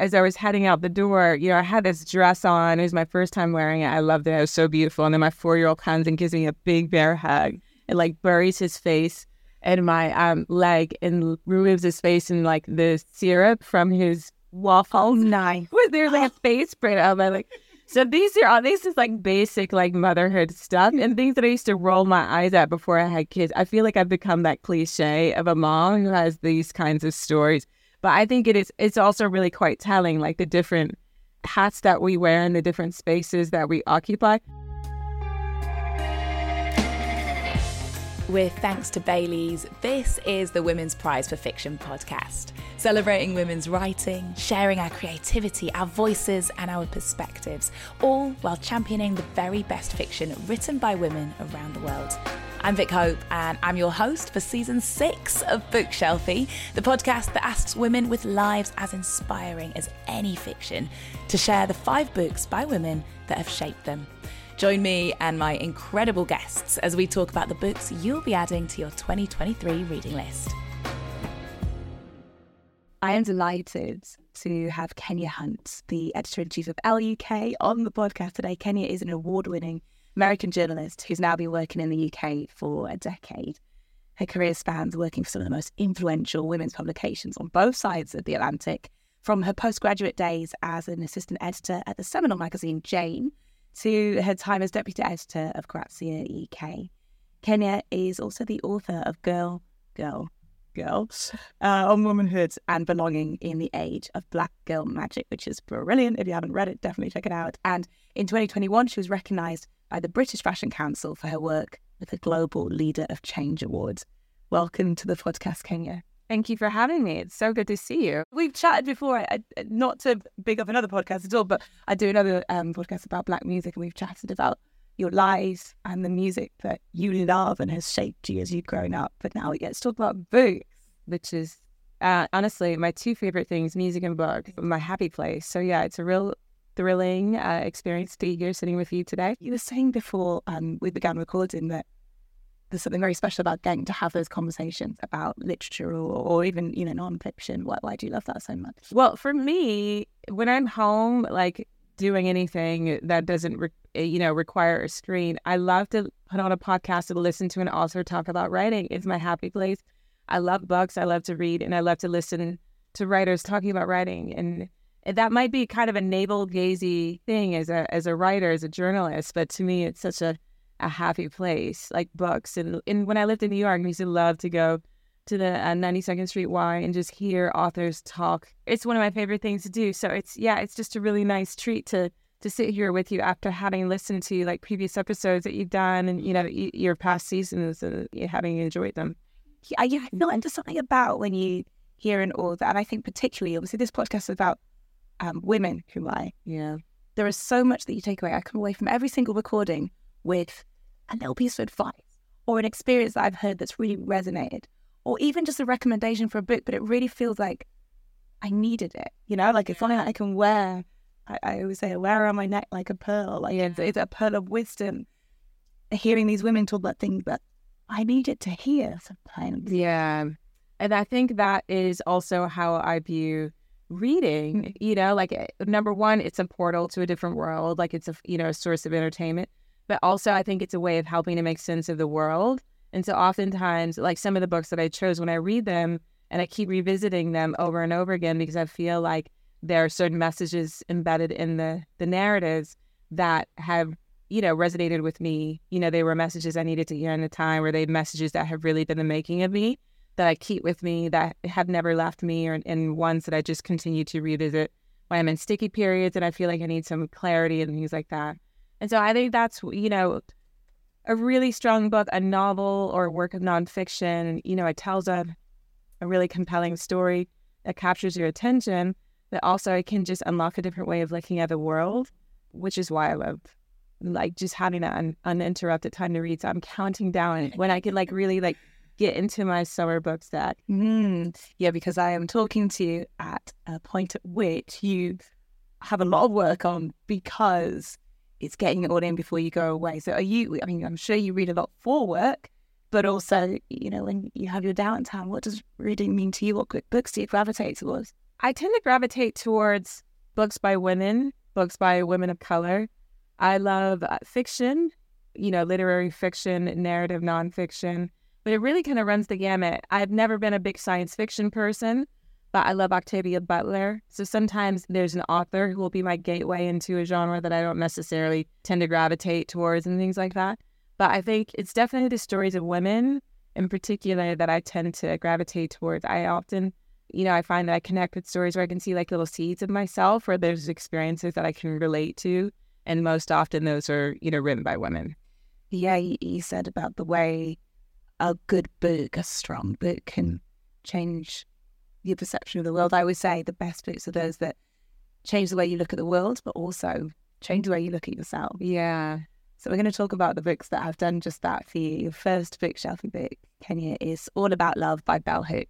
as I was heading out the door, you know, I had this dress on. It was my first time wearing it. I loved it. It was so beautiful. And then my four year old comes and gives me a big bear hug and like buries his face in my um, leg and removes his face in like the syrup from his waffles. Nice. Was there like a face print on my like so these are all these is like basic like motherhood stuff and things that I used to roll my eyes at before I had kids. I feel like I've become that cliche of a mom who has these kinds of stories. But I think it is it's also really quite telling, like the different hats that we wear and the different spaces that we occupy. With thanks to Bailey's, this is the Women's Prize for Fiction podcast, celebrating women's writing, sharing our creativity, our voices, and our perspectives, all while championing the very best fiction written by women around the world. I'm Vick Hope, and I'm your host for season six of Bookshelfie, the podcast that asks women with lives as inspiring as any fiction to share the five books by women that have shaped them. Join me and my incredible guests as we talk about the books you'll be adding to your 2023 reading list. I am delighted to have Kenya Hunt, the editor in chief of Elle UK, on the podcast today. Kenya is an award winning American journalist who's now been working in the UK for a decade. Her career spans working for some of the most influential women's publications on both sides of the Atlantic, from her postgraduate days as an assistant editor at the seminal magazine Jane to her time as deputy editor of Grazia UK. Kenya is also the author of Girl Gurl Grrrl uh, on womanhood and belonging in the age of Black Girl Magic, which is brilliant. If you haven't read it, definitely check it out. And in 2021, she was recognised by the British Fashion Council for her work with the Global Leader of Change Award. Welcome to the podcast, Kenya. Thank you for having me. It's so good to see you. We've chatted before, I, not to big up another podcast at all, but I do another um, podcast about Black music, and we've chatted about your lives and the music that you love and has shaped you as you've grown up. But now we get to talk about books, which is uh, honestly my two favorite things: music and books. My happy place. So yeah, it's a real thrilling uh, experience to be here sitting with you today. You were saying before um, we began recording that there's something very special about getting to have those conversations about literature or, or even you know nonfiction. Why, why do you love that so much? Well, for me, when I'm home, like doing anything that doesn't re- eh, you know require a screen, I love to put on a podcast and listen to an author talk about writing. It's my happy place. I love books. I love to read, and I love to listen to writers talking about writing and that might be kind of a navel gazy thing as a as a writer, as a journalist, but to me, it's such a a happy place, like books. And, and when I lived in New York, I used to love to go to the uh, 92nd Street Y and just hear authors talk. It's one of my favorite things to do. So it's yeah, it's just a really nice treat to to sit here with you after having listened to like previous episodes that you've done and you know your past seasons and having enjoyed them. Yeah, yeah, I feel like there's something about when you hear an author, and I think particularly obviously this podcast is about um, women who write. Yeah, there is so much that you take away. I come away from every single recording with a little piece of advice or an experience that I've heard that's really resonated, or even just a recommendation for a book, but it really feels like I needed it. You know, like it's something that I can wear. I, I always say, wear around my neck like a pearl. Like it's, it's a pearl of wisdom. Hearing these women talk about things that I needed to hear sometimes. Yeah. And I think that is also how I view reading. You know, like eh, number one, it's a portal to a different world. Like it's a, you know, a source of entertainment but also I think it's a way of helping to make sense of the world. And so oftentimes, like some of the books that I chose, when I read them and I keep revisiting them over and over again because I feel like there are certain messages embedded in the the narratives that have you know resonated with me. You know, they were messages I needed to hear in the time, or they messages that have really been the making of me that I keep with me that have never left me, or and ones that I just continue to revisit when I'm in sticky periods and I feel like I need some clarity and things like that. And so I think that's, you know, a really strong book, a novel or a work of nonfiction. You know, it tells a, a really compelling story that captures your attention, but also it can just unlock a different way of looking at the world, which is why I love like just having that un- uninterrupted time to read. So I'm counting down when I can like really like get into my summer book stack. Mm, yeah, because I am talking to you at a point at which you have a lot of work on because it's getting it all in before you go away. So are you, I mean, I'm sure you read a lot for work, but also, you know, when you have your downtime, what does reading mean to you? What books do you gravitate towards? I tend to gravitate towards books by women, books by women of color. I love uh, fiction, you know, literary fiction, narrative nonfiction, but it really kind of runs the gamut. I've never been a big science fiction person, but I love Octavia Butler. So sometimes there's an author who will be my gateway into a genre that I don't necessarily tend to gravitate towards and things like that. But I think it's definitely the stories of women in particular that I tend to gravitate towards. I often, you know, I find that I connect with stories where I can see like little seeds of myself, or there's experiences that I can relate to. And most often those are, you know, written by women. Yeah, you said about the way a good book, a strong book can change your perception of the mm. world. I would say the best books are those that change the way you look at the world, but also change the way you look at yourself. Yeah. So we're going to talk about the books that have done just that for you. Your first bookshelfie book, Kenya, is All About Love by Bell Hooks.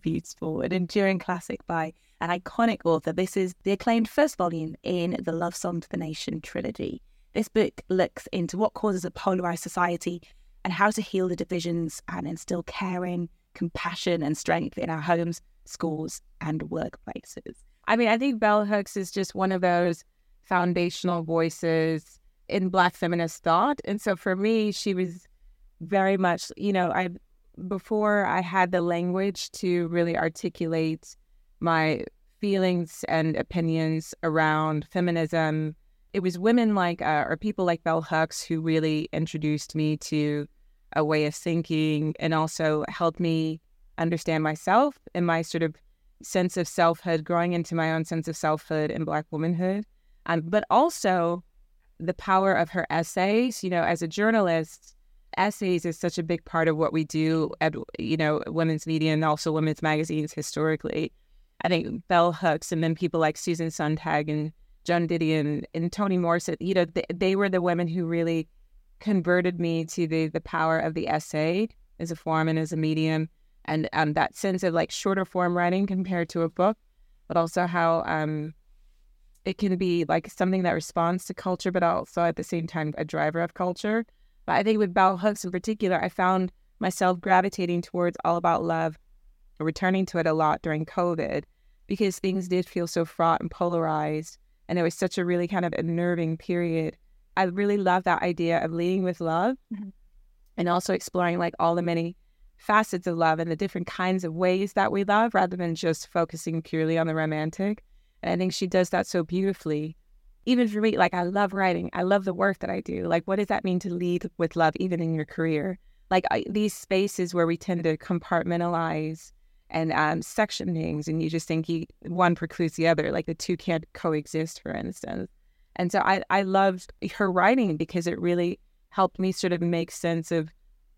Beautiful, an enduring classic by an iconic author. This is the acclaimed first volume in the Love Song to the Nation trilogy. This book looks into what causes a polarized society and how to heal the divisions and instill caring, compassion, and strength in our homes, schools, and workplaces. I mean, I think Bell Hooks is just one of those foundational voices in Black feminist thought. And so for me, she was very much, you know, I before I had the language to really articulate my feelings and opinions around feminism, it was women like, uh, or people like Bell Hooks who really introduced me to a way of thinking and also helped me understand myself and my sort of sense of selfhood, growing into my own sense of selfhood and Black womanhood. Um, but also the power of her essays. You know, as a journalist, essays is such a big part of what we do at you know women's media and also women's magazines historically. I think Bell Hooks and then people like Susan Sontag and Joan Didion and Toni Morrison, you know, they, they were the women who really converted me to the the power of the essay as a form and as a medium and um, that sense of like shorter form writing compared to a book, but also how um, it can be like something that responds to culture, but also at the same time a driver of culture. But I think with Bell Hooks in particular, I found myself gravitating towards All About Love, returning to it a lot during COVID, because things did feel so fraught and polarized. And it was such a really kind of unnerving period. I really love that idea of leading with love mm-hmm. and also exploring like all the many facets of love and the different kinds of ways that we love rather than just focusing purely on the romantic. And I think she does that so beautifully. Even for me, like I love writing. I love the work that I do. Like, what does that mean to lead with love, even in your career? Like I, these spaces where we tend to compartmentalize and um, section things, and you just think you, one precludes the other. Like the two can't coexist, for instance. And so I, I loved her writing because it really helped me sort of make sense of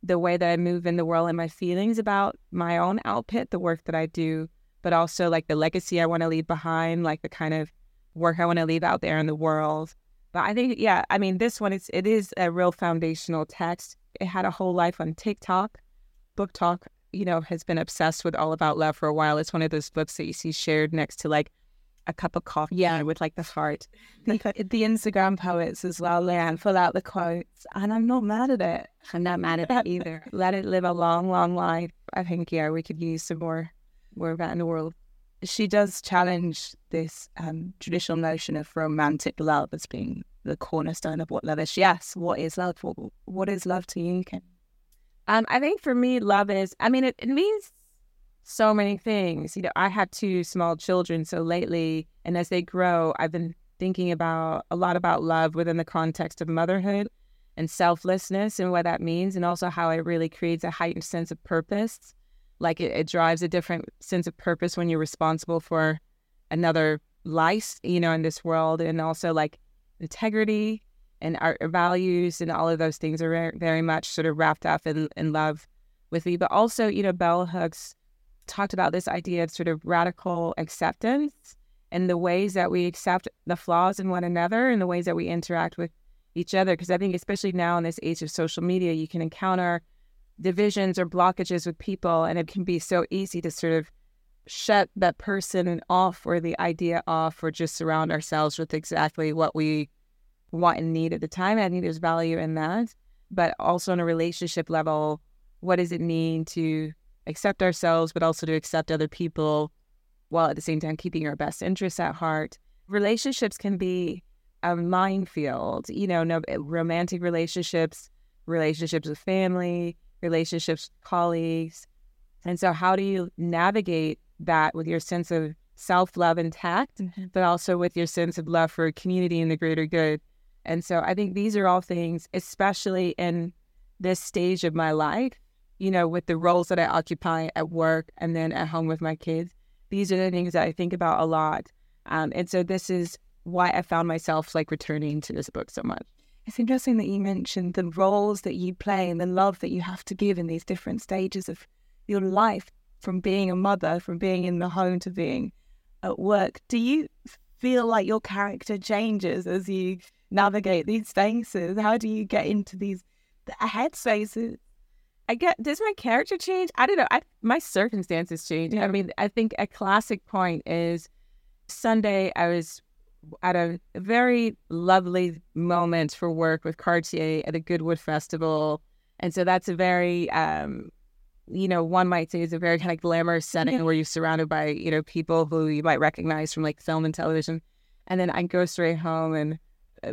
the way that I move in the world and my feelings about my own output, the work that I do, but also like the legacy I want to leave behind, like the kind of work I want to leave out there in the world. But I think, yeah, I mean, this one is it is a real foundational text. It had a whole life on TikTok. BookTok, you know, has been obsessed with All About Love for a while. It's one of those books that you see shared next to like a cup of coffee yeah. with like the heart. The, the Instagram poets as well, Leanne, fill out the quotes. And I'm not mad at it. I'm not mad at it either. Let it live a long, long life. I think, yeah, we could use some more more of that in the world. She does challenge this um, traditional notion of romantic love as being the cornerstone of what love is. Yes, what is love? What, what is love to you, Ken? Um, I think for me, love is, I mean, it, it means so many things. You know, I have two small children, so lately, and as they grow, I've been thinking about a lot about love within the context of motherhood and selflessness and what that means, and also how it really creates a heightened sense of purpose like it, it drives a different sense of purpose when you're responsible for another life, you know, in this world, and also like integrity and our values and all of those things are very, very much sort of wrapped up in, in love with me. But also, you know, Bell Hooks talked about this idea of sort of radical acceptance and the ways that we accept the flaws in one another and the ways that we interact with each other. Because I think, especially now in this age of social media, you can encounter divisions or blockages with people, and it can be so easy to sort of shut that person off or the idea off or just surround ourselves with exactly what we want and need at the time. I think there's value in that. But also on a relationship level, what does it mean to accept ourselves, but also to accept other people while at the same time keeping our best interests at heart. Relationships can be a minefield, you know, no, romantic relationships, relationships with family, relationships with colleagues. And so, how do you navigate that with your sense of self love intact, mm-hmm. but also with your sense of love for community and the greater good? And so, I think these are all things, especially in this stage of my life, you know, with the roles that I occupy at work and then at home with my kids. These are the things that I think about a lot. Um, and so, this is why I found myself like returning to this book so much. It's interesting that you mentioned the roles that you play and the love that you have to give in these different stages of your life, from being a mother, from being in the home to being at work. Do you feel like your character changes as you navigate these spaces? How do you get into these headspaces? I get does my character change? I don't know. I, my circumstances change. Yeah. I mean, I think a classic point is Sunday. I was at a very lovely moment for work with Cartier at a Goodwood Festival. And so that's a very, um, you know, one might say is a very kind of glamorous setting yeah. where you're surrounded by, you know, people who you might recognize from like film and television. And then I go straight home and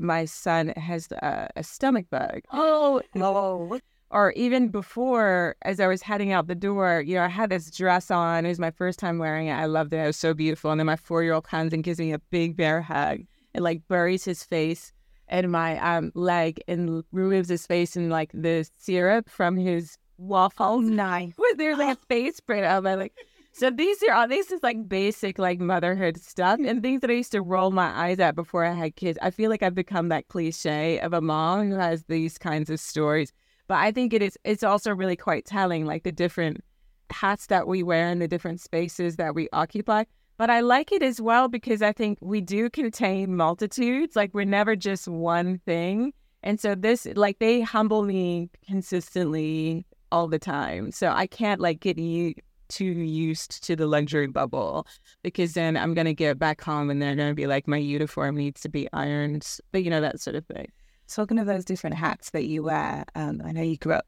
my son has a, a stomach bug. Oh, no or even before as I was heading out the door, you know, I had this dress on. It was my first time wearing it. I loved it. It was so beautiful. And then my four year old comes and gives me a big bear hug and like buries his face in my um leg and removes his face in like the syrup from his waffle. Nice. With there's like a face print of my like so these are all these is like basic like motherhood stuff and things that I used to roll my eyes at before I had kids. I feel like I've become that cliche of a mom who has these kinds of stories. But I think it is it's also really quite telling, like the different hats that we wear and the different spaces that we occupy. But I like it as well because I think we do contain multitudes. Like we're never just one thing. And so this like they humble me consistently all the time. So I can't like get you too used to the luxury bubble because then I'm gonna get back home and they're gonna be like my uniform needs to be ironed, but you know that sort of thing talking of those different hats that you wear, um, I know you grew up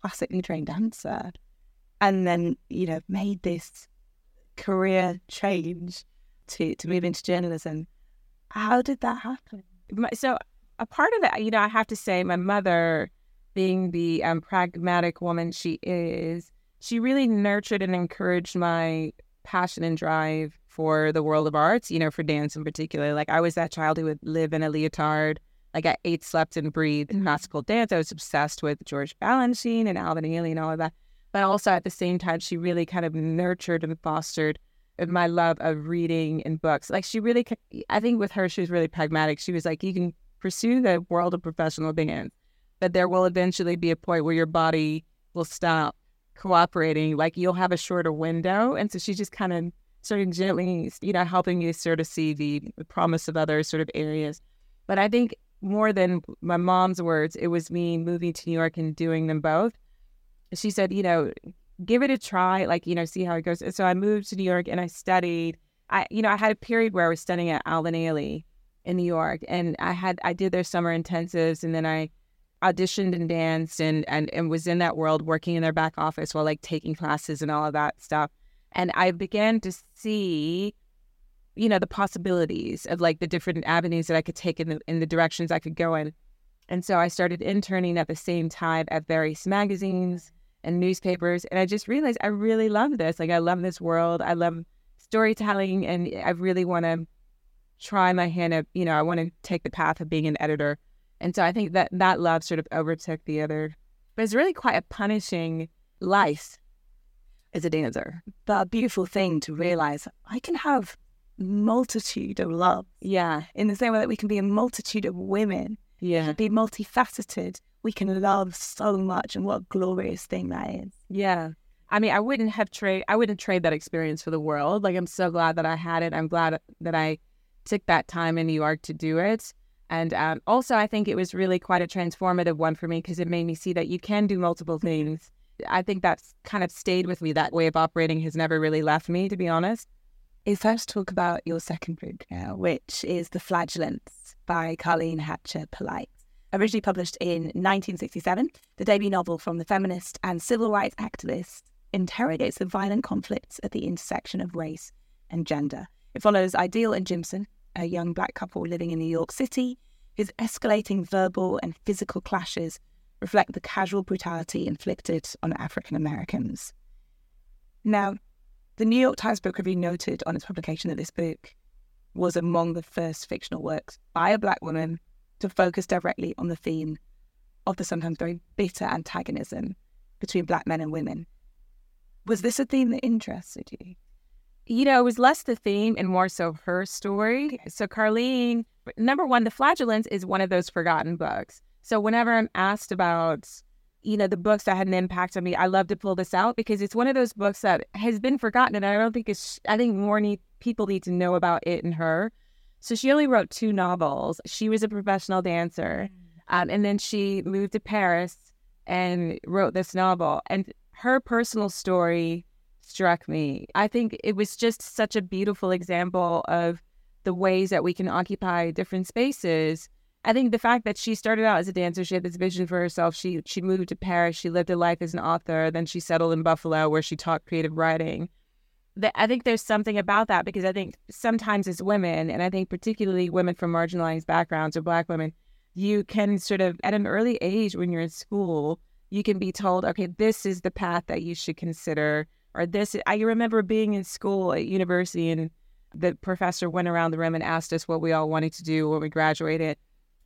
classically trained dancer and then, you know, made this career change to, to move into journalism. How did that happen? So, a part of it, you know, I have to say, my mother, being the um, pragmatic woman she is, she really nurtured and encouraged my passion and drive for the world of arts, you know, for dance in particular. Like, I was that child who would live in a leotard like I ate, slept, and breathed mm-hmm. classical dance. I was obsessed with George Balanchine and Alvin Ailey and all of that. But also at the same time, she really kind of nurtured and fostered my love of reading and books. Like she really, I think with her, she was really pragmatic. She was like, you can pursue the world of professional dance, but there will eventually be a point where your body will stop cooperating. Like you'll have a shorter window. And so she just kind of sort of gently, you know, helping you sort of see the, the promise of other sort of areas. But I think more than my mom's words, it was me moving to New York and doing them both. She said, you know, give it a try, like, you know, see how it goes. So I moved to New York and I studied. I, you know, I had a period where I was studying at Alvin Ailey in New York and I had, I did their summer intensives and then I auditioned and danced and, and, and was in that world working in their back office while like taking classes and all of that stuff. And I began to see you know, the possibilities of like the different avenues that I could take in the in the directions I could go in. And so I started interning at the same time at various magazines and newspapers. And I just realized I really love this. Like I love this world. I love storytelling and I really want to try my hand at, you know, I want to take the path of being an editor. And so I think that that love sort of overtook the other. But it's really quite a punishing life as a dancer. But a beautiful thing to realize I can have multitude of love. Yeah. In the same way that we can be a multitude of women. Yeah. Be multifaceted. We can love so much and what a glorious thing that is. Yeah. I mean, I wouldn't have trade I wouldn't trade that experience for the world. Like I'm so glad that I had it. I'm glad that I took that time in New York to do it. And um, also, I think it was really quite a transformative one for me because it made me see that you can do multiple things. I think that's kind of stayed with me. That way of operating has never really left me, to be honest is time to talk about your second book now, which is The Flagellants by Carlene Hatcher Polite. Originally published in 1967, the debut novel from the feminist and civil rights activist interrogates the violent conflicts at the intersection of race and gender. It follows Ideal and Jimson, a young black couple living in New York City, whose escalating verbal and physical clashes reflect the casual brutality inflicted on African Americans. Now, the New York Times Book Review noted on its publication that this book was among the first fictional works by a black woman to focus directly on the theme of the sometimes very bitter antagonism between black men and women. Was this a theme that interested you? You know, it was less the theme and more so her story. So, Carlene, number one, The Flagellants is one of those forgotten books. So, whenever I'm asked about, you know, the books that had an impact on me, I love to pull this out because it's one of those books that has been forgotten. And I don't think it's, I think more need, people need to know about it and her. So, she only wrote two novels. She was a professional dancer. Um, and then she moved to Paris and wrote this novel. And her personal story struck me. I think it was just such a beautiful example of the ways that we can occupy different spaces. I think the fact that she started out as a dancer, she had this vision for herself. She she moved to Paris, she lived a life as an author, then she settled in Buffalo where she taught creative writing. That I think there's something about that because I think sometimes as women, and I think particularly women from marginalized backgrounds or black women, you can sort of at an early age when you're in school, you can be told, okay, this is the path that you should consider, or this. I remember being in school at university, and the professor went around the room and asked us what we all wanted to do when we graduated,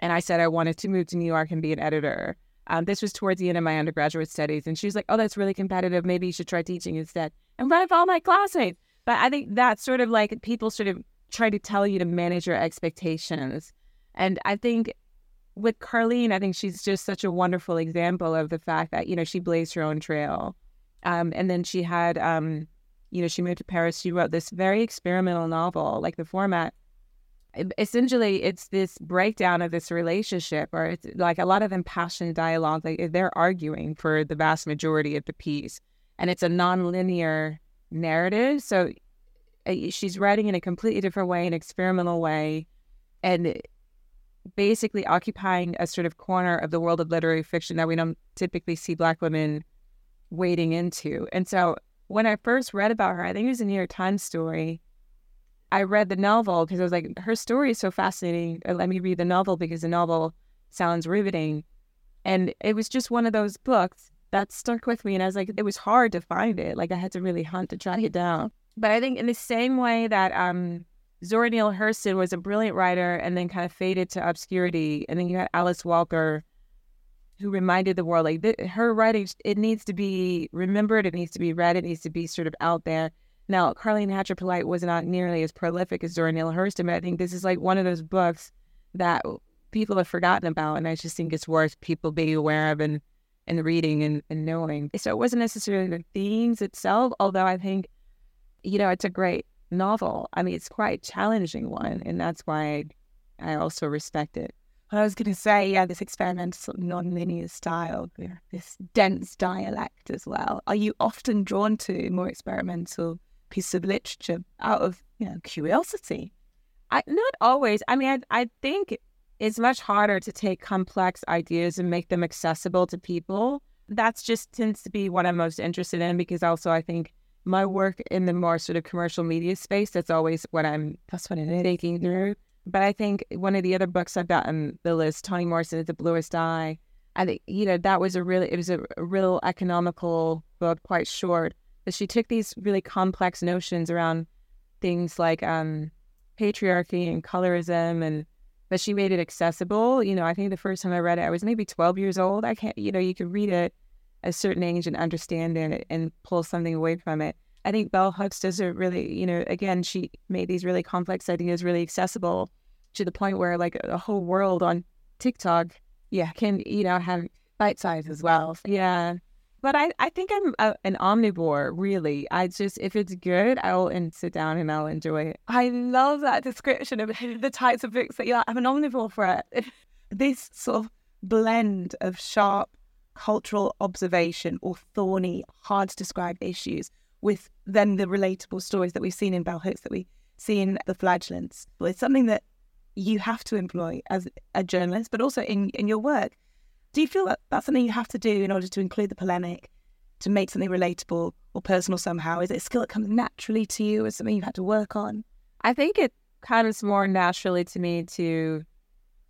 and I said I wanted to move to New York and be an editor. Um, this was towards the end of my undergraduate studies, and she was like, "Oh, that's really competitive. Maybe you should try teaching instead." In front of all my classmates. But I think that's sort of like people sort of try to tell you to manage your expectations, and I think with Carlene, I think she's just such a wonderful example of the fact that, you know, she blazed her own trail. Um, and then she had, um, you know, she moved to Paris. She wrote this very experimental novel, like the format. Essentially, it's this breakdown of this relationship, or it's like a lot of impassioned dialogue. Like they're arguing for the vast majority of the piece, and it's a non-linear narrative. So uh, she's writing in a completely different way, an experimental way, and basically occupying a sort of corner of the world of literary fiction that we don't typically see Black women wading into. And so when I first read about her, I think it was a New York Times story. I read the novel because I was like, her story is so fascinating. Uh, let me read the novel because the novel sounds riveting. And it was just one of those books that stuck with me. And I was like, it was hard to find it. Like I had to really hunt to track it down. But I think in the same way that um, Zora Neale Hurston was a brilliant writer and then kind of faded to obscurity. And then you had Alice Walker, who reminded the world like th- her writing, it needs to be remembered, it needs to be read, it needs to be sort of out there. Now, Carlene Hatcher Polite was not nearly as prolific as Zora Neale Hurston, but I think this is like one of those books that people have forgotten about. And I just think it's worth people being aware of and, and reading and, and knowing. So it wasn't necessarily the themes itself, although I think, you know, it's a great novel. I mean, it's quite a challenging one, and that's why I, I also respect it. I was going to say, yeah, this experimental non-linear style, yeah. this dense dialect as well. Are you often drawn to more experimental pieces of literature out of you know curiosity? I not always. I mean, I I think it's much harder to take complex ideas and make them accessible to people. That's just tends to be what I'm most interested in because also I think my work in the more sort of commercial media space, that's always what I'm that's what I'm thinking through. But I think one of the other books I've got on the list, Toni Morrison, The Bluest Eye. I think, you know, that was a really, it was a real economical book, quite short. But she took these really complex notions around things like um, patriarchy and colorism and but she made it accessible. You know, I think the first time I read it, I was maybe 12 years old. I can't, you know, you could read it a certain age and understand it and pull something away from it. I think Bell Hooks does it really, you know, again, she made these really complex ideas really accessible to the point where like a whole world on TikTok, yeah, can, you know, have bite size as well. Yeah. But I, I think I'm a, an omnivore, really. I just, if it's good, I'll and sit down and I'll enjoy it. I love that description of the types of books that you like. I'm an omnivore for it. this sort of blend of sharp cultural observation or thorny, hard to describe issues with then the relatable stories that we've seen in Bell Hooks, that we see in The Flagellants. It's something that you have to employ as a journalist, but also in, in your work. Do you feel that that's something you have to do in order to include the polemic to make something relatable or personal somehow? Is it a skill that comes naturally to you or something you've had to work on? I think it comes more naturally to me to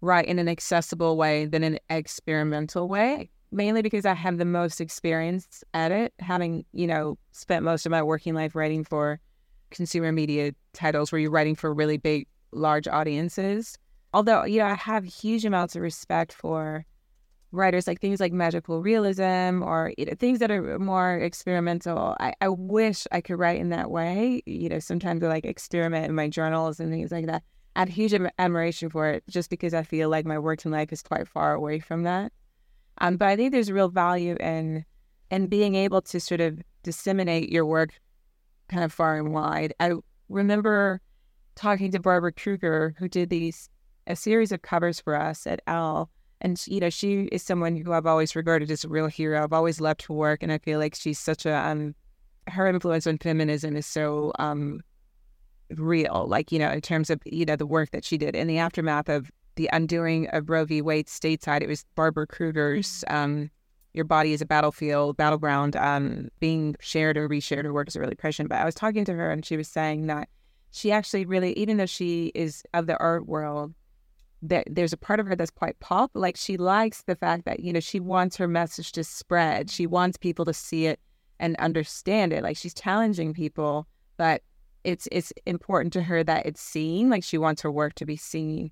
write in an accessible way than an experimental way, mainly because I have the most experience at it, having, you know, spent most of my working life writing for consumer media titles where you're writing for really big, large audiences. Although, you know, I have huge amounts of respect for writers like things like magical realism or you know, things that are more experimental. I, I wish I could write in that way. You know, sometimes I like experiment in my journals and things like that. I have huge admiration for it just because I feel like my working life is quite far away from that. Um, but I think there's real value in in being able to sort of disseminate your work kind of far and wide. I remember talking to Barbara Kruger, who did these a series of covers for us at Elle and you know, she is someone who I've always regarded as a real hero. I've always loved her work, and I feel like she's such a um, her influence on feminism is so um, real. Like you know, in terms of you know the work that she did in the aftermath of the undoing of Roe v. Wade stateside. It was Barbara Kruger's mm-hmm. um, "Your Body is a Battlefield, Battleground" um, being shared or reshared. Her work is really prescient. But I was talking to her, and she was saying that she actually really, even though she is of the art world, that there's a part of her that's quite pop. Like she likes the fact that, you know, she wants her message to spread. She wants people to see it and understand it. Like she's challenging people, but it's it's important to her that it's seen. Like she wants her work to be seen.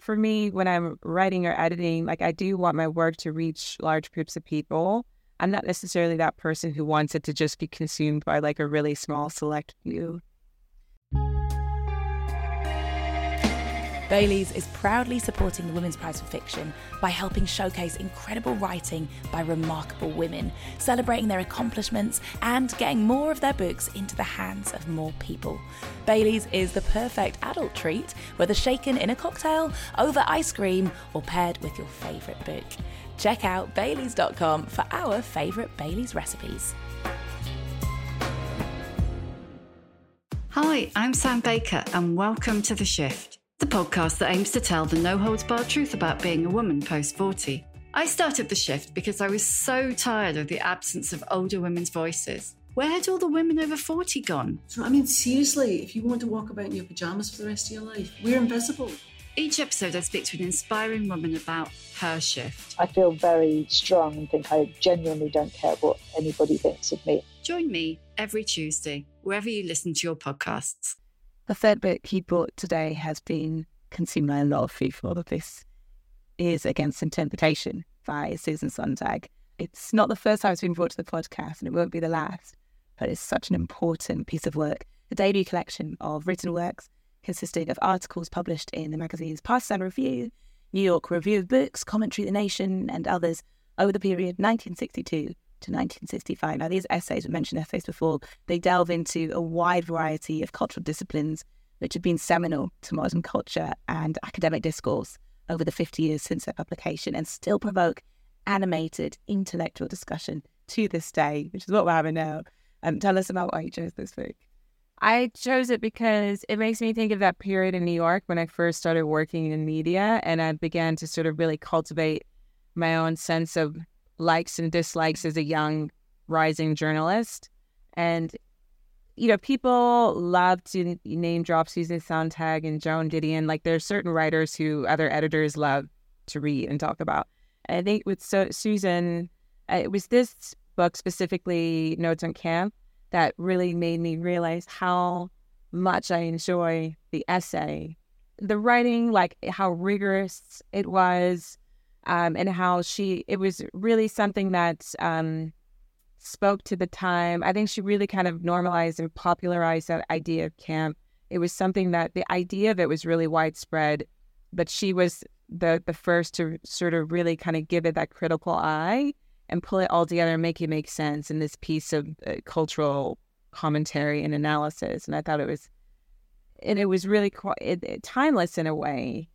For me, when I'm writing or editing, like I do want my work to reach large groups of people. I'm not necessarily that person who wants it to just be consumed by like a really small select few. Bailey's is proudly supporting the Women's Prize for Fiction by helping showcase incredible writing by remarkable women, celebrating their accomplishments and getting more of their books into the hands of more people. Bailey's is the perfect adult treat, whether shaken in a cocktail, over ice cream, or paired with your favourite book. Check out Baileys.com for our favourite Bailey's recipes. Hi, I'm Sam Baker, and welcome to The Shift the podcast that aims to tell the no holds barred truth about being a woman post 40. I started the shift because I was so tired of the absence of older women's voices. Where had all the women over 40 gone? I mean, seriously, if you want to walk about in your pajamas for the rest of your life, we're invisible. Each episode, I speak to an inspiring woman about her shift. I feel very strong and think I genuinely don't care what anybody thinks of me. Join me every Tuesday, wherever you listen to your podcasts. The third book he brought today has been consumed by a lot of people. This is Against Interpretation by Susan Sontag. It's not the first time it's been brought to the podcast, and it won't be the last, but it's such an important piece of work. A debut collection of written works consisting of articles published in the magazines *Past Partisan Review, New York Review of Books, Commentary the Nation, and others over the period 1962 to 1965. Now, these essays, we mentioned essays before, they delve into a wide variety of cultural disciplines which have been seminal to modern culture and academic discourse over the 50 years since their publication and still provoke animated intellectual discussion to this day, which is what we're having now. Um, tell us about why you chose this book. I chose it because it makes me think of that period in New York when I first started working in media and I began to sort of really cultivate my own sense of likes and dislikes as a young rising journalist. And, you know, people love to name drop Susan Sontag and Joan Didion. Like there are certain writers who other editors love to read and talk about. And I think with so- Susan, uh, it was this book specifically, Notes on Camp, that really made me realize how much I enjoy the essay. The writing, like how rigorous it was, um, and how she it was really something that um, spoke to the time. I think she really kind of normalized and popularized that idea of camp. It was something that the idea of it was really widespread, but she was the the first to sort of really kind of give it that critical eye and pull it all together and make it make sense in this piece of uh, cultural commentary and analysis. And I thought it was, and it was really quite, it, it, timeless in a way.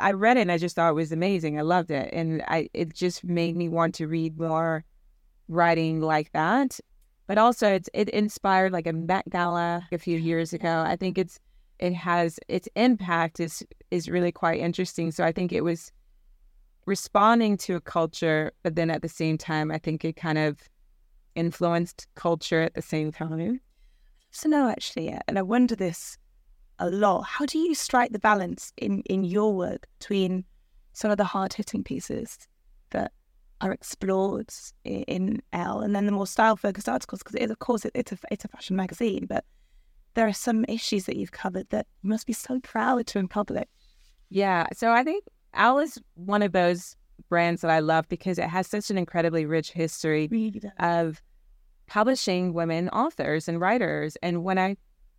I read it and I just thought it was amazing. I loved it, and I it just made me want to read more writing like that. But also, it's it inspired like a Met Gala a few years ago. I think it's it has its impact is is really quite interesting. So I think it was responding to a culture, but then at the same time, I think it kind of influenced culture at the same time. So no, actually, yeah. and I wonder this a lot. How do you strike the balance in in your work between some of the hard hitting pieces that are explored in, in Elle, and then the more style focused articles? Because of course, it, it's a it's a fashion magazine, but there are some issues that you've covered that you must be so proud to in public. Yeah, so I think Elle is one of those brands that I love because it has such an incredibly rich history of publishing women authors and writers. And when I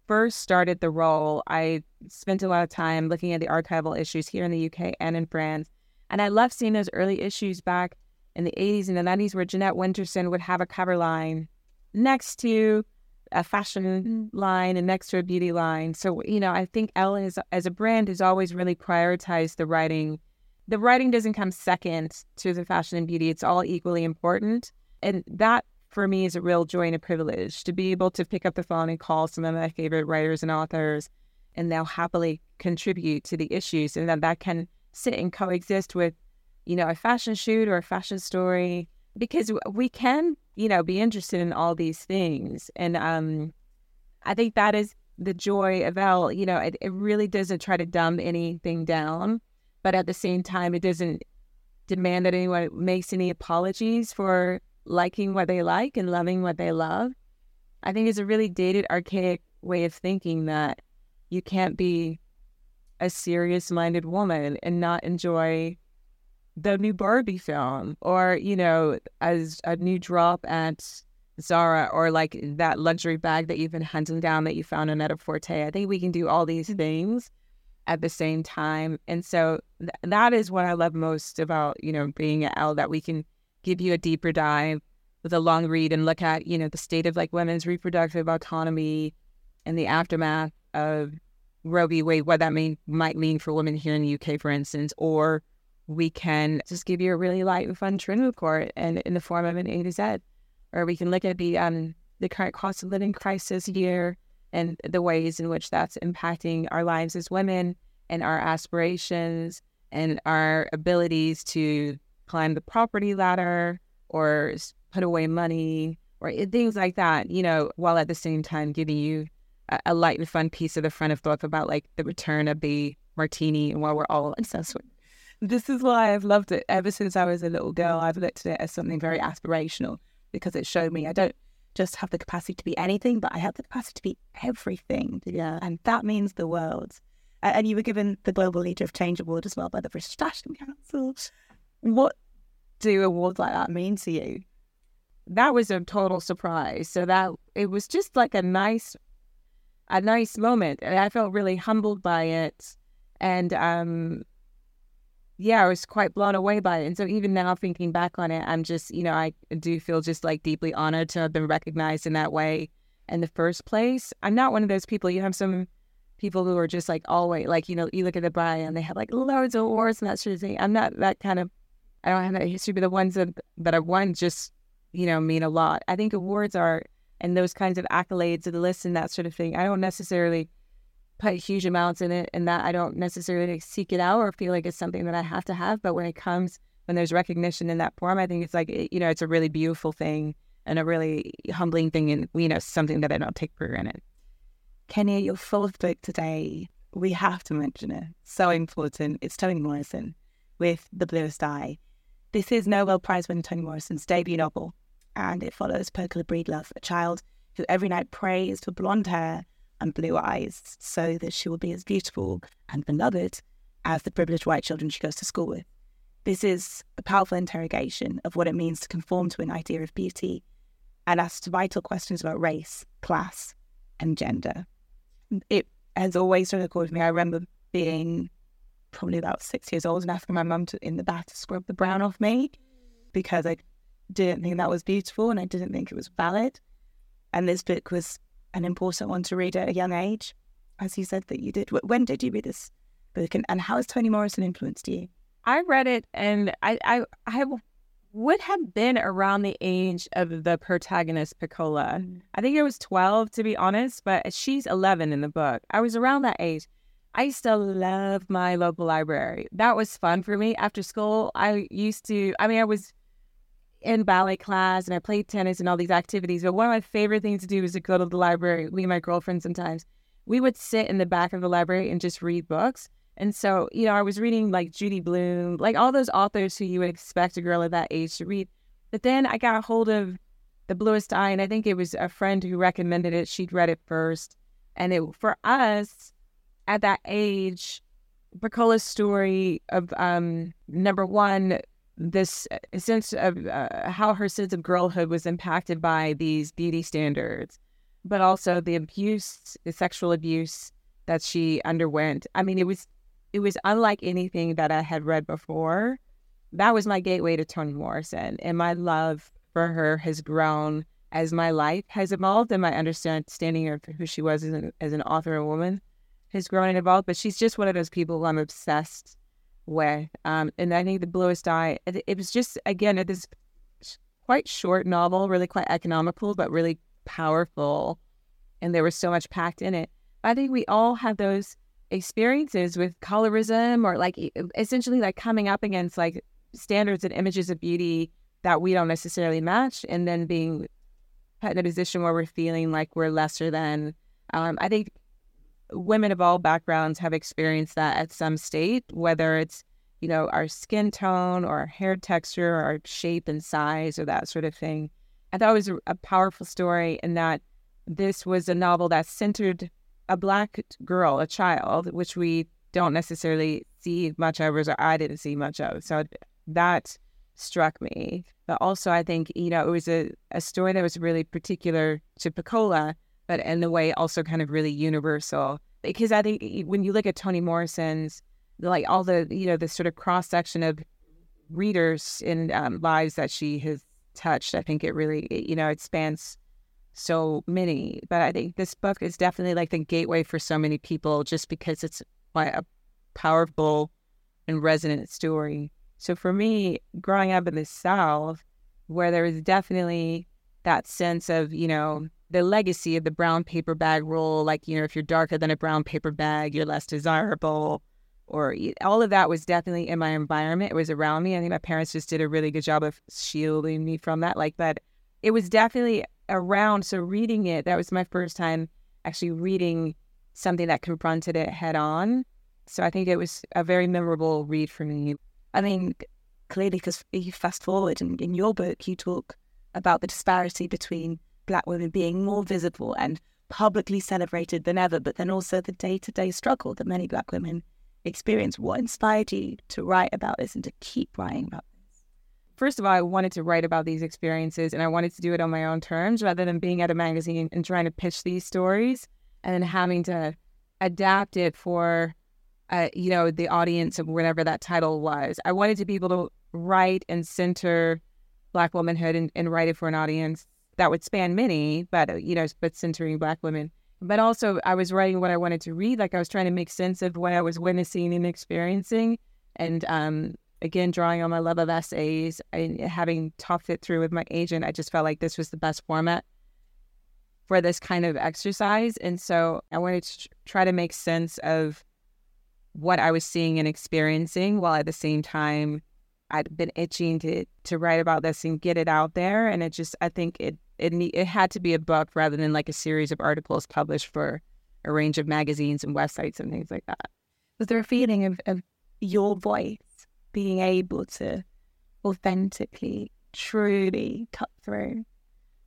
first started the role, I spent a lot of time looking at the archival issues here in the UK and in France. And I love seeing those early issues back in the 80s and the 90s where Jeanette Winterson would have a cover line next to a fashion mm. line and next to a beauty line. So, you know, I think Elle is, as a brand has always really prioritized the writing. The writing doesn't come second to the fashion and beauty. It's all equally important. And that for me is a real joy and a privilege to be able to pick up the phone and call some of my favorite writers and authors and they'll happily contribute to the issues and then that can sit and coexist with, you know, a fashion shoot or a fashion story because we can, you know, be interested in all these things. And um, I think that is the joy of Elle. You know, it, it really doesn't try to dumb anything down, but at the same time, it doesn't demand that anyone makes any apologies for liking what they like and loving what they love. I think it's a really dated, archaic way of thinking that you can't be a serious minded woman and not enjoy the new Barbie film or, you know, as a new drop at Zara or like that luxury bag that you've been hunting down that you found on Net-a-Porter. I think we can do all these mm-hmm. things at the same time. And so th- that is what I love most about, you know, being at Elle that we can give you a deeper dive with a long read and look at, you know, the state of like women's reproductive autonomy and the aftermath of Roe v. Wade, what that mean might mean for women here in the UK, for instance, or we can just give you a really light and fun trim report and in the form of an A to Z, or we can look at the um the current cost of living crisis here and the ways in which that's impacting our lives as women and our aspirations and our abilities to climb the property ladder or put away money or eh, things like that, you know, while at the same time giving you a, a light and fun piece of the front of book about like the return of the martini and while we're all obsessed with. This is why I've loved it ever since I was a little girl. I've looked at it as something very aspirational because it showed me I don't just have the capacity to be anything, but I have the capacity to be everything. Yeah. And that means the world. And you were given the Global Leader of Change Award as well by the British Fashion Council. What do awards like that mean to you? that was a total surprise. So that it was just like a nice, a nice moment, and I felt really humbled by it, and um, yeah, I was quite blown away by it. And so even now, thinking back on it, I'm just, you know, I do feel just like deeply honored to have been recognized in that way in the first place. I'm not one of those people. You have some people who are just like always like you know you look at the bio and they have like loads of awards and that sort of thing. I'm not that kind of. I don't have that history, but the ones that that I've won just you know, mean a lot. I think awards are and those kinds of accolades and lists and that sort of thing. I don't necessarily put huge amounts in it and that I don't necessarily seek it out or feel like it's something that I have to have. But when it comes, when there's recognition in that form, I think it's like, you know, it's a really beautiful thing and a really humbling thing and, you know, something that I don't take for granted. Kenya, your fourth book today, we have to mention it. So important. It's Toni Morrison with The Bluest Eye. This is Nobel Prize winner Toni Morrison's debut novel, and it follows Pecola Breedlove, a child who every night prays for blonde hair and blue eyes so that she will be as beautiful and beloved as the privileged white children she goes to school with. This is a powerful interrogation of what it means to conform to an idea of beauty and asks vital questions about race, class, and gender. It has always struck a chord with me. I remember being probably about six years old and asking my mum to in the bath to scrub the brown off me because I didn't think that was beautiful and I didn't think it was valid. And this book was an important one to read at a young age, as you said that you did. When did you read this book, and, and how has Toni Morrison influenced you? I read it and I, I, I would have been around the age of the protagonist, Pecola. Mm. I think I was 12 to be honest, but she's 11 in the book. I was around that age. I used to love my local library. That was fun for me. After school, I used to, I mean, I was, in ballet class and I played tennis and all these activities. But one of my favorite things to do was to go to the library. Me and my girlfriend sometimes we would sit in the back of the library and just read books. And so, you know, I was reading like Judy Blume, like all those authors who you would expect a girl at that age to read. But then I got a hold of The Bluest Eye, and I think it was a friend who recommended it. She'd read it first. And it for us at that age, Pecola's story of um, number one, this sense of uh, how her sense of girlhood was impacted by these beauty standards, but also the abuse, the sexual abuse that she underwent. I mean, it was it was unlike anything that I had read before. That was my gateway to Toni Morrison, and my love for her has grown as my life has evolved and my understanding of who she was as an, as an author and woman has grown and evolved. But she's just one of those people who I'm obsessed with. Um, and I think The Bluest Eye, it, it was just, again, it is quite short novel, really quite economical, but really powerful. And there was so much packed in it. I think we all have those experiences with colorism or like essentially like coming up against like standards and images of beauty that we don't necessarily match and then being put in a position where we're feeling like we're lesser than um, i think women of all backgrounds have experienced that at some state whether it's you know our skin tone or our hair texture or our shape and size or that sort of thing i thought it was a, a powerful story in that this was a novel that centered a black girl, a child, which we don't necessarily see much of, or I didn't see much of. So that struck me. But also, I think, you know, it was a, a story that was really particular to Pecola, but in a way also kind of really universal. Because I think when you look at Toni Morrison's, like all the, you know, the sort of cross section of readers and um, lives that she has touched, I think it really, you know, it spans so many. But I think this book is definitely like the gateway for so many people just because it's quite a powerful and resonant story. So for me, growing up in the South, where there was definitely that sense of, you know, the legacy of the brown paper bag rule, like, you know, if you're darker than a brown paper bag, you're less desirable, or all of that was definitely in my environment. It was around me. I think my parents just did a really good job of shielding me from that. Like, but it was definitely around. So reading it, that was my first time actually reading something that confronted it head on. So I think it was a very memorable read for me. I mean, clearly, because you fast forward and in your book, you talk about the disparity between Black women being more visible and publicly celebrated than ever, but then also the day to day struggle that many Black women experience. What inspired you to write about this and to keep writing about this? first of all, I wanted to write about these experiences and I wanted to do it on my own terms rather than being at a magazine and trying to pitch these stories and then having to adapt it for, uh, you know, the audience of whatever that title was. I wanted to be able to write and center Black womanhood and, and write it for an audience that would span many, but, uh, you know, but centering Black women. But also, I was writing what I wanted to read. Like I was trying to make sense of what I was witnessing and experiencing. And um, again, drawing on my love of essays and having talked it through with my agent, I just felt like this was the best format for this kind of exercise. And so I wanted to try to make sense of what I was seeing and experiencing while at the same time I'd been itching to to write about this and get it out there. And it just, I think it it it had to be a book rather than like a series of articles published for a range of magazines and websites and things like that. Was there a feeling of, of your voice being able to authentically, truly cut through.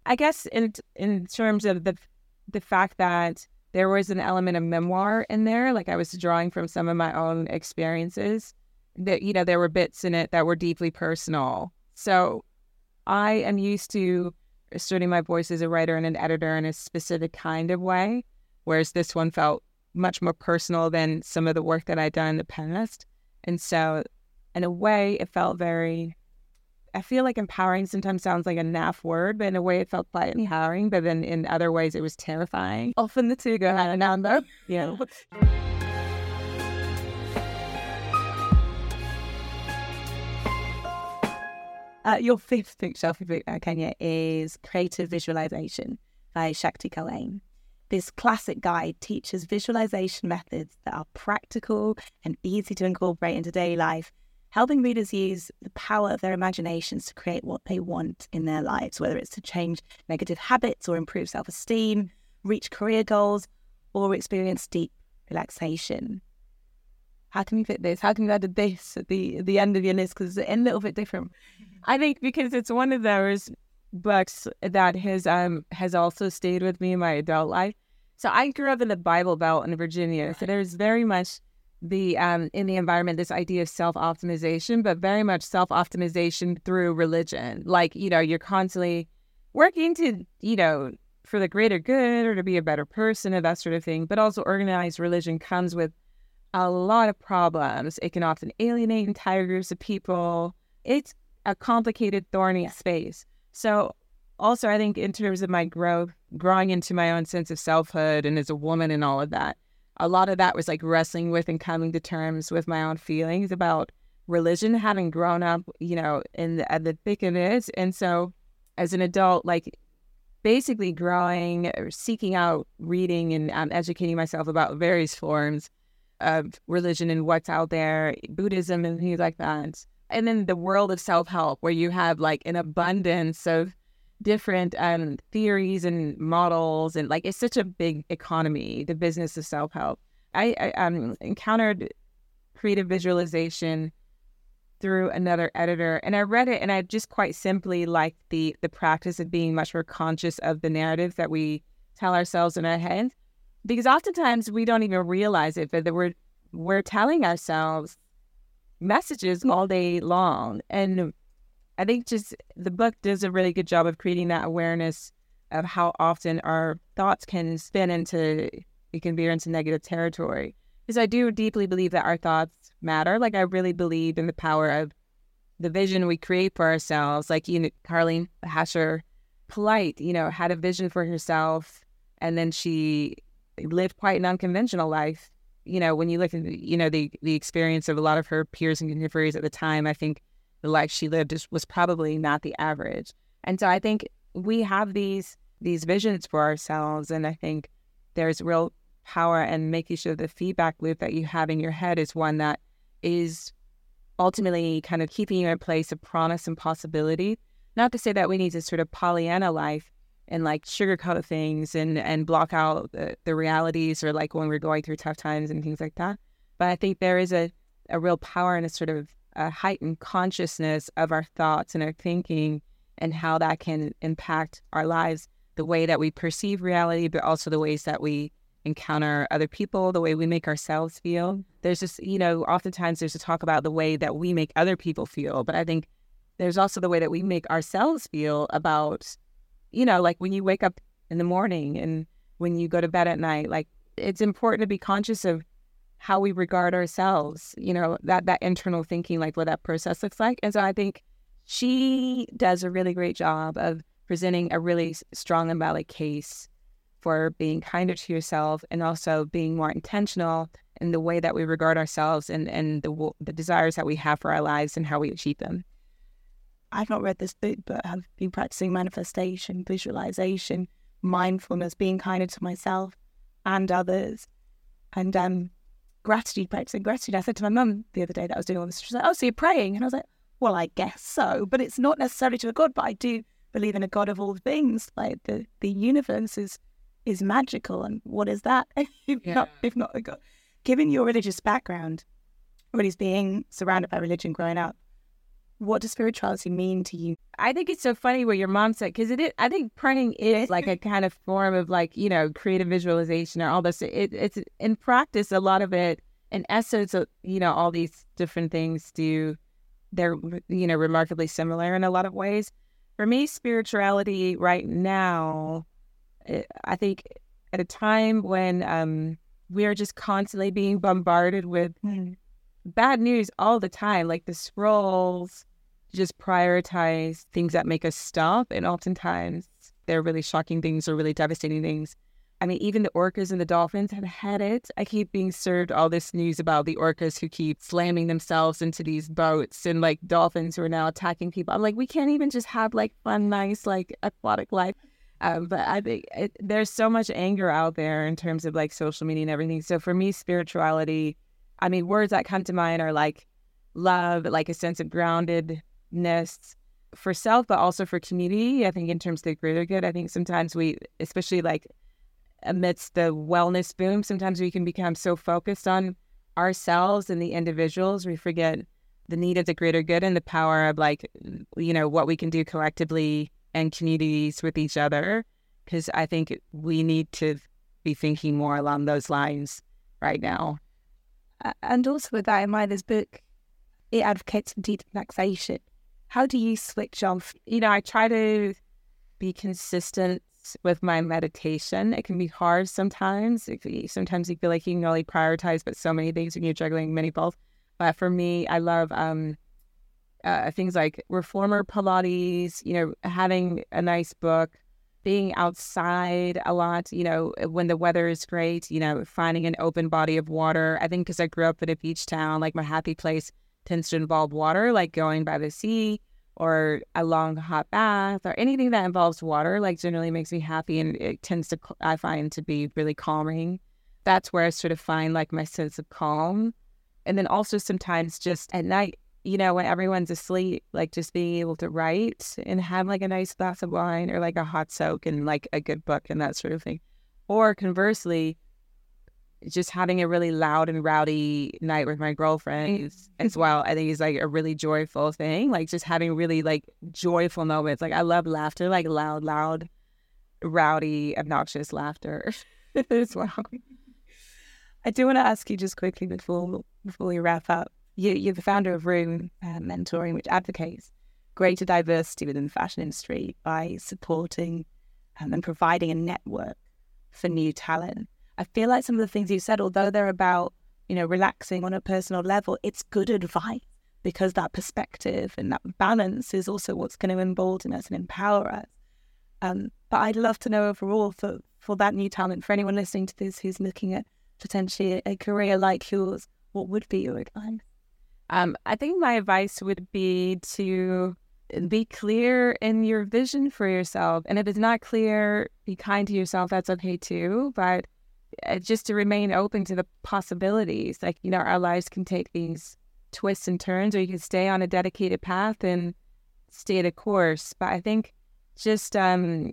I guess in in terms of the the fact that there was an element of memoir in there, like I was drawing from some of my own experiences. That you know there were bits in it that were deeply personal. So I am used to asserting my voice as a writer and an editor in a specific kind of way, whereas this one felt much more personal than some of the work that I'd done in the past. And so in a way, it felt very, I feel like empowering sometimes sounds like a naff word, but in a way, it felt quite empowering. But then in other ways, it was terrifying. Often the two go hand in hand, though. Yeah. Uh, your fifth bookshelf book, uh, Kenya, is Creative Visualization by Shakti Kulkarni. This classic guide teaches visualization methods that are practical and easy to incorporate into daily life helping readers use the power of their imaginations to create what they want in their lives, whether it's to change negative habits or improve self esteem, reach career goals, or experience deep relaxation. How can we fit this? How can you add this at the, at the end of your list? Because it's a little bit different. I think because it's one of those books that has um has also stayed with me in my adult life. So I grew up in the Bible Belt in Virginia. So there's very much the um in the environment this idea of self optimization, but very much self optimization through religion. Like you know you're constantly working to you know for the greater good or to be a better person or that sort of thing. But also organized religion comes with a lot of problems. It can often alienate entire groups of people. It's a complicated, thorny space. So also I think in terms of my growth, growing into my own sense of selfhood and as a woman and all of that, a lot of that was like wrestling with and coming to terms with my own feelings about religion, having grown up, you know, in the, at the thick of it. And so as an adult, like basically growing or seeking out reading and um, educating myself about various forms of religion and what's out there, Buddhism and things like that. And then the world of self help, where you have like an abundance of different um, theories and models, and like it's such a big economy, the business of self help. I, I um, encountered creative visualization through another editor and I read it and I just quite simply liked the the practice of being much more conscious of the narrative that we tell ourselves in our head because oftentimes we don't even realize it but that we're we're telling ourselves messages all day long and I think just the book does a really good job of creating that awareness of how often our thoughts can spin into it can veer into negative territory because I do deeply believe that our thoughts matter. Like I really believe in the power of the vision we create for ourselves. Like you know, Carlene Hatcher Polite, you know, had a vision for herself, and then she lived quite an unconventional life. You know, when you look at you know the the experience of a lot of her peers and contemporaries at the time, I think the life she lived was probably not the average. And so I think we have these these visions for ourselves, and I think there's real power and making sure the feedback loop that you have in your head is one that is ultimately kind of keeping you in place of promise and possibility. Not to say that we need to sort of Pollyanna life and like sugarcoat things and and block out the, the realities or like when we're going through tough times and things like that. But I think there is a, a real power and a sort of a heightened consciousness of our thoughts and our thinking and how that can impact our lives, the way that we perceive reality, but also the ways that we encounter other people, the way we make ourselves feel. There's just, you know, oftentimes there's a talk about the way that we make other people feel, but I think there's also the way that we make ourselves feel about, you know, like when you wake up in the morning and when you go to bed at night, like it's important to be conscious of how we regard ourselves, you know, that that internal thinking, like what that process looks like. And so I think she does a really great job of presenting a really strong and valid case for being kinder to yourself and also being more intentional in the way that we regard ourselves and, and the, the desires that we have for our lives and how we achieve them. I've not read this book, but I've been practicing manifestation, visualization, mindfulness, being kinder to myself and others, and um, gratitude, practicing gratitude. I said to my mum the other day that I was doing all this. She's like, "Oh, so you're praying?" And I was like, "Well, I guess so, but it's not necessarily to a god, but I do believe in a God of all things. Like the the universe is is magical. And what is that if, yeah. not, if not a God? Given your religious background, what is being surrounded by religion growing up, what does spirituality mean to you? I think it's so funny what your mom said because it. Is, I think praying is like a kind of form of like you know creative visualization or all this. It, it's in practice a lot of it. In essence, you know, all these different things do. They're you know remarkably similar in a lot of ways. For me, spirituality right now I think at a time when um, we are just constantly being bombarded with mm. bad news all the time, like the scrolls just prioritize things that make us stop. And oftentimes they're really shocking things or really devastating things. I mean, even the orcas and the dolphins have had it. I keep being served all this news about the orcas who keep slamming themselves into these boats and like dolphins who are now attacking people. I'm like, we can't even just have like fun, nice, like aquatic life. Um, but I think it, there's so much anger out there in terms of like social media and everything. So for me, spirituality, I mean, words that come to mind are like love, like a sense of groundedness for self, but also for community. I think in terms of the greater good, I think sometimes we, especially like amidst the wellness boom, sometimes we can become so focused on ourselves and the individuals, we forget the need of the greater good and the power of like, you know, what we can do collectively and communities with each other. Because I think we need to be thinking more along those lines right now. And also with that in mind, this book, it advocates for taxation. How do you switch off? You know, I try to be consistent with my meditation. It can be hard sometimes. sometimes you feel like you can only prioritize, but so many things when you're juggling many balls. But for me, I love um, uh, things like reformer Pilates. You know, having a nice book, being outside a lot. You know, when the weather is great. You know, finding an open body of water. I think because I grew up in a beach town, like my happy place tends to involve water, like going by the sea or a long hot bath or anything that involves water like generally makes me happy and it tends to i find to be really calming. That's where i sort of find like my sense of calm. And then also sometimes just at night you know when everyone's asleep like just being able to write and have like a nice glass of wine or like a hot soak and like a good book and that sort of thing. Or conversely just having a really loud and rowdy night with my girlfriends as well. I think is like a really joyful thing. Like just having really like joyful moments. Like I love laughter, like loud, loud, rowdy, obnoxious laughter as well. I do want to ask you just quickly before before we wrap up. You, you're the founder of Room uh, Mentoring, which advocates greater diversity within the fashion industry by supporting um, and providing a network for new talent. I feel like some of the things you said, although they're about, you know, relaxing on a personal level, it's good advice because that perspective and that balance is also what's going to embolden us and empower us. Um, but I'd love to know overall for, for that new talent, for anyone listening to this who's looking at potentially a career like yours, what would be your advice? Um, I think my advice would be to be clear in your vision for yourself. And if it's not clear, be kind to yourself. That's okay too. But just to remain open to the possibilities. Like, you know, our lives can take these twists and turns, or you can stay on a dedicated path and stay the course. But I think just um,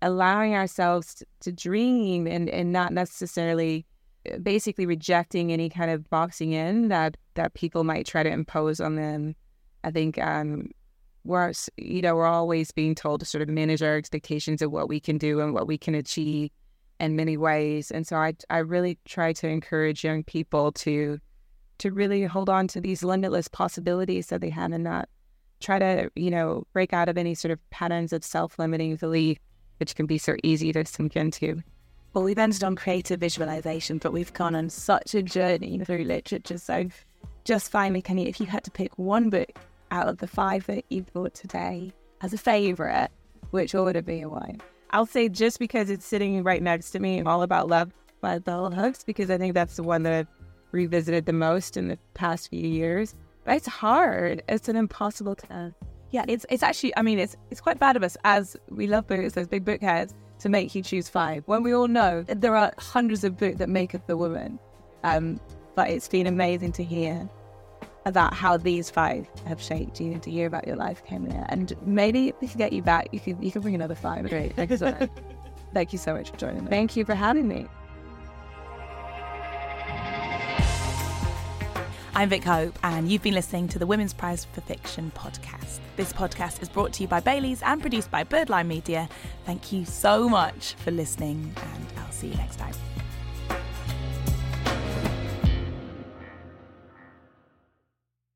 allowing ourselves to dream and, and not necessarily uh, basically rejecting any kind of boxing in that, that people might try to impose on them. I think um, we're, you know, we're always being told to sort of manage our expectations of what we can do and what we can achieve in many ways. And so I, I really try to encourage young people to to really hold on to these limitless possibilities that they have and not try to, you know, break out of any sort of patterns of self-limiting belief, which can be so easy to sink into. Well, we've ended on creative visualization, but we've gone on such a journey through literature. So just finally, Kenya, if you had to pick one book out of the five that you've bought today as a favorite, which would it be and why? I'll say just because it's sitting right next to me, All About Love by Bell Hooks, because I think that's the one that I've revisited the most in the past few years. But it's hard. It's an impossible task. Yeah, it's it's actually. I mean, it's it's quite bad of us as we love books, those big book heads, to make you choose five when we all know there are hundreds of books that make up the woman. Um, but it's been amazing to hear about how these five have shaped you to hear about your life, Kenya. And maybe we can get you back. You can you can bring another five. Great. Thank you so much. Thank you so much for joining me. Thank you for having me. I'm Vick Hope, and you've been listening to the Women's Prize for Fiction podcast. This podcast is brought to you by Baileys and produced by Bird Lime Media. Thank you so much for listening, and I'll see you next time.